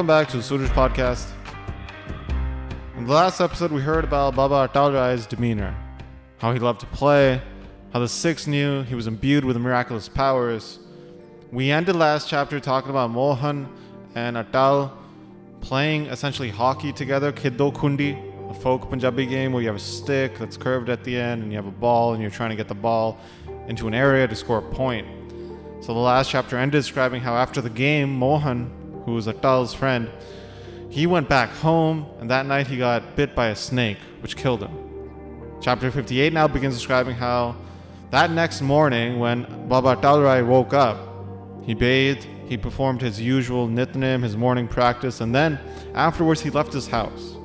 Welcome back to the Suraj Podcast. In the last episode, we heard about Baba Atalrai's demeanor, how he loved to play, how the Sikhs knew he was imbued with miraculous powers. We ended last chapter talking about Mohan and Atal playing essentially hockey together, Khiddo Khundi, a folk Punjabi game where you have a stick that's curved at the end and you have a ball and you're trying to get the ball into an area to score a point. So the last chapter ended describing how after the game, Mohan, who was Atal's friend, he went back home and that night he got bit by a snake, which killed him. Chapter 58 now begins describing how that next morning when Baba Talrai woke up, he bathed, he performed his usual nitnem, his morning practice, and then afterwards he left his house.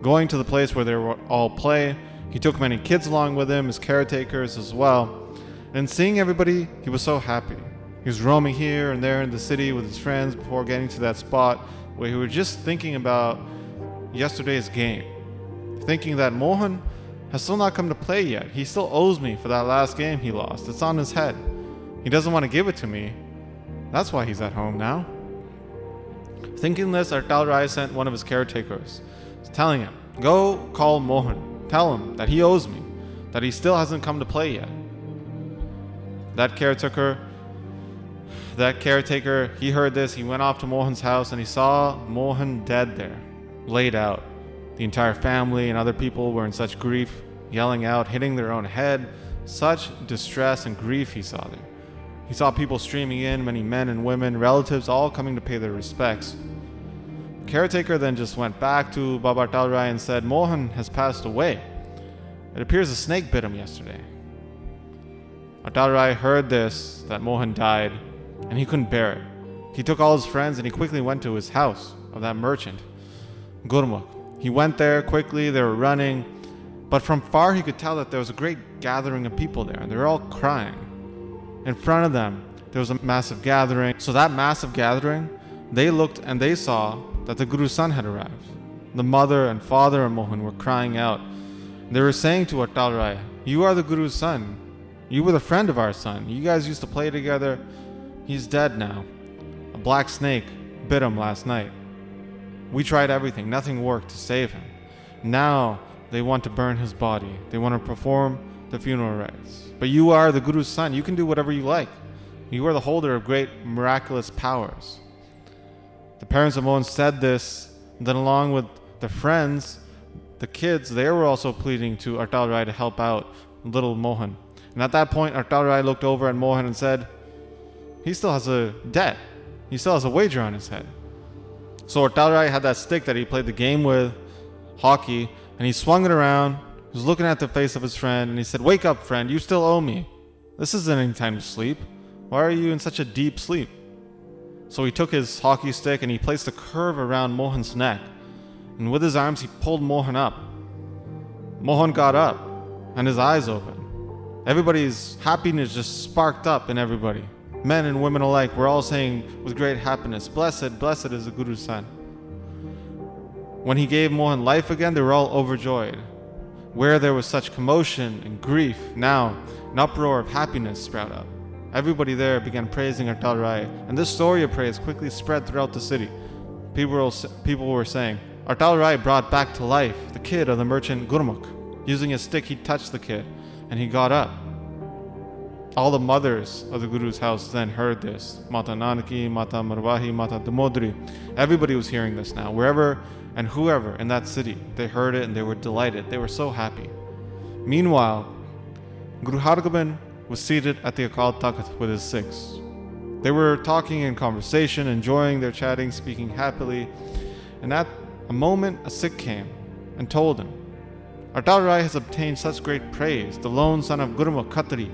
Going to the place where they were all play, he took many kids along with him, his caretakers as well. And seeing everybody, he was so happy. He was roaming here and there in the city with his friends before getting to that spot where he was just thinking about yesterday's game. Thinking that Mohan has still not come to play yet. He still owes me for that last game he lost. It's on his head. He doesn't want to give it to me. That's why he's at home now. Thinking this, Atal Rai sent one of his caretakers, telling him, Go call Mohan. Tell him that he owes me, that he still hasn't come to play yet. That caretaker, that caretaker, he heard this, he went off to Mohan's house and he saw Mohan dead there, laid out. The entire family and other people were in such grief, yelling out, hitting their own head. Such distress and grief he saw there. He saw people streaming in, many men and women, relatives all coming to pay their respects. The caretaker then just went back to Baba Talrai and said, Mohan has passed away. It appears a snake bit him yesterday. Atalrai heard this, that Mohan died, and he couldn't bear it. He took all his friends and he quickly went to his house of that merchant, Gurmukh. He went there quickly, they were running, but from far he could tell that there was a great gathering of people there, and they were all crying. In front of them, there was a massive gathering. So, that massive gathering, they looked and they saw that the Guru's son had arrived. The mother and father of Mohan were crying out. They were saying to Atal Rai, You are the Guru's son. You were the friend of our son. You guys used to play together. He's dead now. A black snake bit him last night. We tried everything, nothing worked to save him. Now they want to burn his body, they want to perform the funeral rites. But you are the Guru's son, you can do whatever you like. You are the holder of great miraculous powers. The parents of Mohan said this, then, along with the friends, the kids, they were also pleading to Atal Rai to help out little Mohan. And at that point, Atal Rai looked over at Mohan and said, He still has a debt. He still has a wager on his head. So Atalrai had that stick that he played the game with, hockey, and he swung it around. He was looking at the face of his friend, and he said, Wake up, friend, you still owe me. This isn't any time to sleep. Why are you in such a deep sleep? So he took his hockey stick and he placed a curve around Mohan's neck, and with his arms he pulled Mohan up. Mohan got up, and his eyes opened. Everybody's happiness just sparked up in everybody men and women alike, were all saying with great happiness, Blessed, blessed is the Guru's son. When he gave Mohan life again, they were all overjoyed. Where there was such commotion and grief, now an uproar of happiness sprout up. Everybody there began praising Atal Rai, and this story of praise quickly spread throughout the city. People were, people were saying, Atal Rai brought back to life the kid of the merchant Gurmukh. Using his stick, he touched the kid, and he got up. All the mothers of the Guru's house then heard this. Mata Nanaki, Mata Marwahi, Mata Damodri. Everybody was hearing this now. Wherever and whoever in that city, they heard it and they were delighted. They were so happy. Meanwhile, Guru Hargobind was seated at the Akal Takht with his Sikhs. They were talking in conversation, enjoying their chatting, speaking happily. And at a moment, a Sikh came and told him, Atal Rai has obtained such great praise, the lone son of Gurmukh Khatri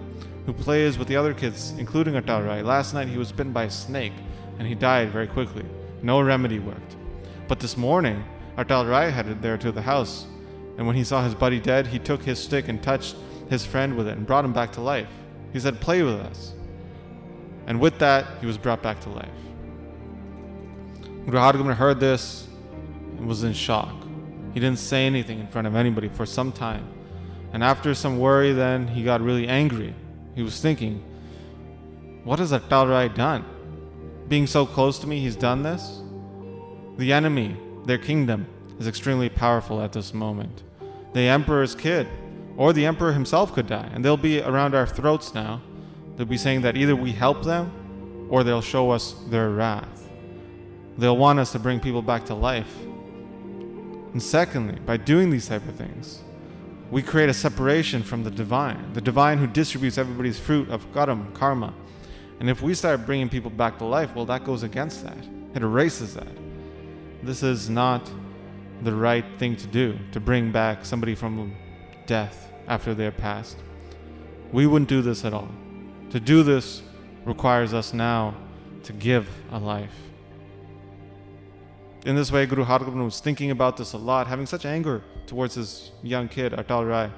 who plays with the other kids, including Atal Rai. Last night he was bitten by a snake and he died very quickly. No remedy worked. But this morning, Atal Rai headed there to the house, and when he saw his buddy dead, he took his stick and touched his friend with it and brought him back to life. He said, Play with us. And with that, he was brought back to life. Hargobind heard this and was in shock. He didn't say anything in front of anybody for some time. And after some worry, then he got really angry he was thinking, what has Atal Rai done? Being so close to me, he's done this? The enemy, their kingdom, is extremely powerful at this moment. The emperor's kid, or the emperor himself, could die, and they'll be around our throats now. They'll be saying that either we help them or they'll show us their wrath. They'll want us to bring people back to life. And secondly, by doing these type of things, we create a separation from the divine, the divine who distributes everybody's fruit of karam, karma. And if we start bringing people back to life, well, that goes against that. It erases that. This is not the right thing to do, to bring back somebody from death after they're passed. We wouldn't do this at all. To do this requires us now to give a life. In this way, Guru Hargobind was thinking about this a lot, having such anger towards his young kid, Atal Rai.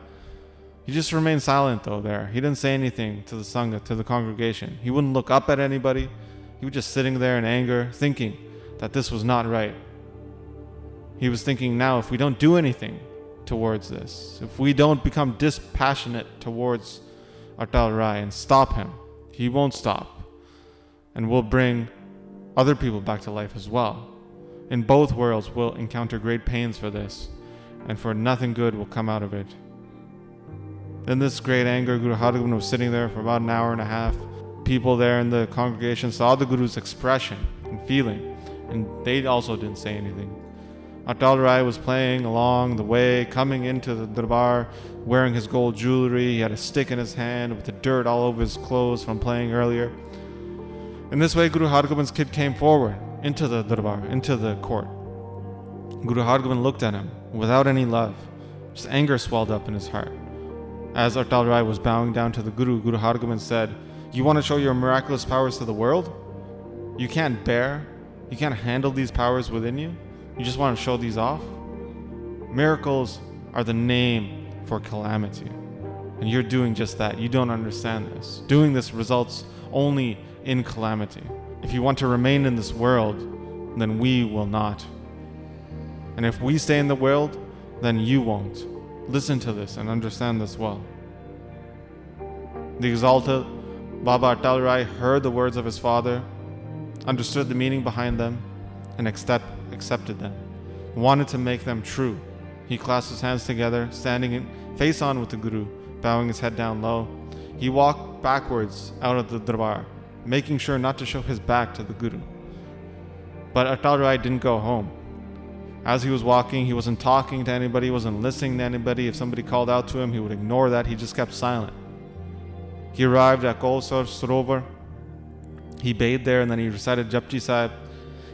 He just remained silent though there. He didn't say anything to the Sangha, to the congregation. He wouldn't look up at anybody. He was just sitting there in anger, thinking that this was not right. He was thinking now, if we don't do anything towards this, if we don't become dispassionate towards Atal Rai and stop him, he won't stop. And we'll bring other people back to life as well. In both worlds, we'll encounter great pains for this, and for nothing good will come out of it. In this great anger, Guru Hargobind was sitting there for about an hour and a half. People there in the congregation saw the Guru's expression and feeling, and they also didn't say anything. Atal Rai was playing along the way, coming into the darbar, wearing his gold jewelry. He had a stick in his hand with the dirt all over his clothes from playing earlier. In this way, Guru Hargobind's kid came forward into the darbar, into the court. Guru Hargobind looked at him without any love. Just anger swelled up in his heart. As Atal Rai was bowing down to the Guru, Guru Hargobind said, You want to show your miraculous powers to the world? You can't bear, you can't handle these powers within you? You just want to show these off? Miracles are the name for calamity. And you're doing just that. You don't understand this. Doing this results only in calamity. If you want to remain in this world, then we will not. And if we stay in the world, then you won't. Listen to this and understand this well. The exalted Baba Atal Rai heard the words of his father, understood the meaning behind them, and accept, accepted them, wanted to make them true. He clasped his hands together, standing in, face on with the Guru, bowing his head down low. He walked backwards out of the darbar, making sure not to show his back to the Guru. But Atal Rai didn't go home. As he was walking, he wasn't talking to anybody, he wasn't listening to anybody. If somebody called out to him, he would ignore that. He just kept silent. He arrived at Kaulsar Sarovar. He bathed there and then he recited Japji Sahib.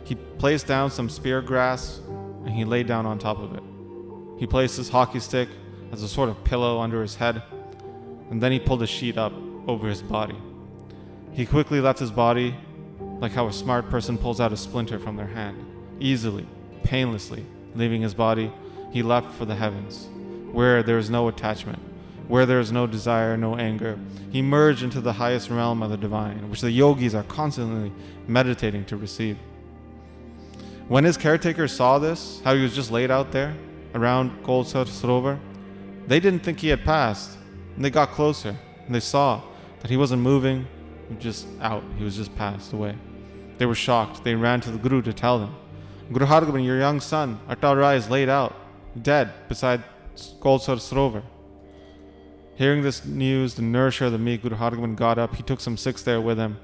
He placed down some spear grass and he lay down on top of it. He placed his hockey stick as a sort of pillow under his head, and then he pulled a sheet up over his body. He quickly left his body like how a smart person pulls out a splinter from their hand, easily, painlessly, leaving his body. He left for the heavens, where there is no attachment, where there is no desire, no anger. He merged into the highest realm of the divine, which the yogis are constantly meditating to receive. When his caretakers saw this, how he was just laid out there around Kaulsar Sarovar, they didn't think he had passed. And they got closer and they saw that he wasn't moving, just out. He was just passed away. They were shocked. They ran to the Guru to tell him, Guru Hargobind, your young son, Atal Rai, is laid out, dead, beside Kaulsar Sarovar. Hearing this news, the nourisher, of the meek Guru Hargobind got up. He took some Sikhs there with him.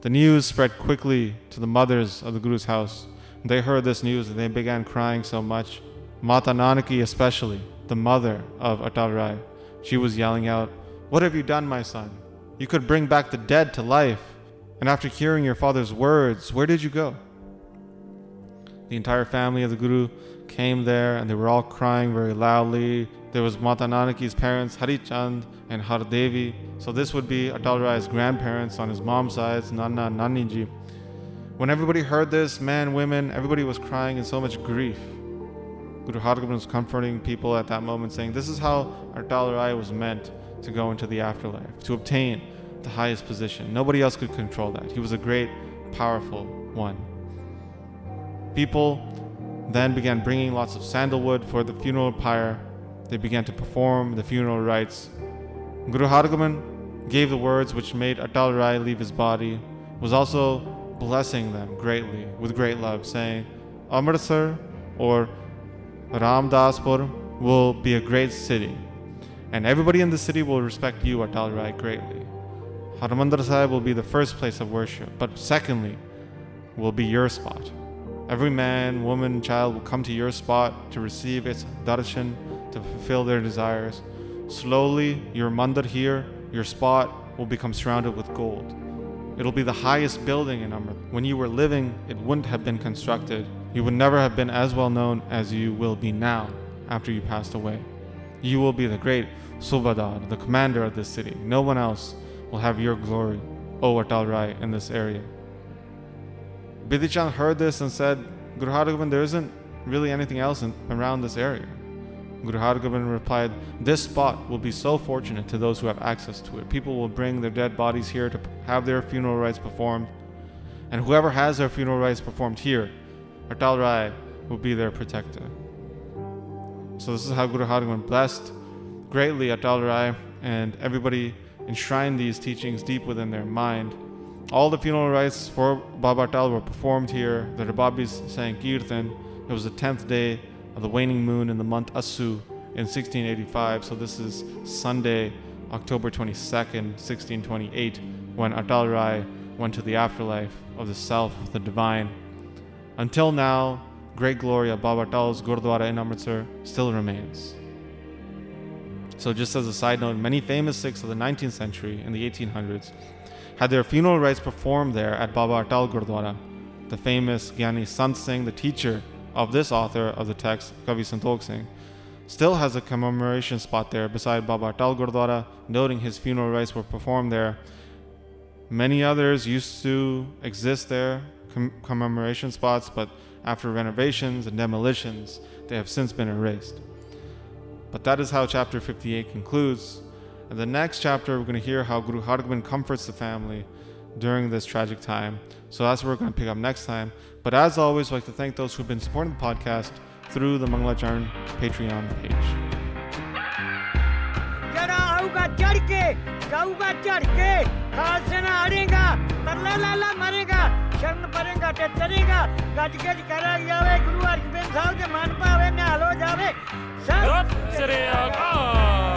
The news spread quickly to the mothers of the Guru's house. They heard this news and they began crying so much. Mata Nanaki, especially, the mother of Atal Rai, she was yelling out, What have you done, my son? You could bring back the dead to life. And after hearing your father's words, where did you go? The entire family of the Guru came there and they were all crying very loudly. There was Mata Nanaki's parents, Harichand and Hardevi. So this would be Atal Rai's grandparents on his mom's side, Nana Naniji. When everybody heard this, men, women, everybody was crying in so much grief. Guru Hargobind was comforting people at that moment, saying, This is how Atal Rai was meant to go into the afterlife, to obtain the highest position. Nobody else could control that. He was a great, powerful one. People then began bringing lots of sandalwood for the funeral pyre. They began to perform the funeral rites. Guru Hargobind gave the words which made Atal Rai leave his body, was also blessing them greatly with great love, saying, Amritsar or Ramdaspur will be a great city, and everybody in the city will respect you, Atal Rai, greatly. Harmandir Sahib will be the first place of worship, but secondly, will be your spot. Every man, woman, child will come to your spot to receive its darshan, to fulfill their desires. Slowly, your mandir here, your spot, will become surrounded with gold. It'll be the highest building in Amrit. When you were living, it wouldn't have been constructed. You would never have been as well known as you will be now after you passed away. You will be the great Subadar, the commander of this city. No one else will have your glory, O Atal Rai, in this area. Bidhi Chand heard this and said, Guru Hargobind, there isn't really anything else in, around this area. Guru Hargobind replied, This spot will be so fortunate to those who have access to it. People will bring their dead bodies here to have their funeral rites performed, and whoever has their funeral rites performed here, Atal Rai will be their protector. So this is how Guru Hargobind blessed greatly Atal Rai, and everybody enshrined these teachings deep within their mind. All the funeral rites for Baba Atal were performed here. The Rababis sang Kirtan. It was the 10th day of the waning moon in the month Asu in 1685. So this is Sunday, October 22nd, 1628, when Atal Rai went to the afterlife of the self, the divine. Until now, great glory of Baba Atal's Gurdwara in Amritsar still remains. So, just as a side note, many famous Sikhs of the 19th century and the 1800s had their funeral rites performed there at Baba Atal Gurdwara. The famous Gyani Sant Singh, the teacher of this author of the text, Kavi Santokh Singh, still has a commemoration spot there beside Baba Atal Gurdwara, noting his funeral rites were performed there. Many others used to exist there, com- commemoration spots, but after renovations and demolitions, they have since been erased. But that is how chapter 58 concludes. In the next chapter, we're going to hear how Guru Hargobind comforts the family during this tragic time. So that's what we're going to pick up next time. But as always, I'd like to thank those who've been supporting the podcast through the Mangalacharan Patreon page. ਸ਼ਰਨ ਪਰੇਗਾ ਤੇ ਤਰੀਗਾ ਗੱਜ ਗੱਜ ਕਰਿਆ ਜਾਵੇ, ਗੁਰੂ ਅਰਜਨ ਸਾਹਿਬ ਦੇ ਮਨ ਭਾਵੇ, ਨਿਹਾਲ ਹੋ ਜਾਵੇ। ਸਤਿ ਸ੍ਰੀ ਅਕਾਲ।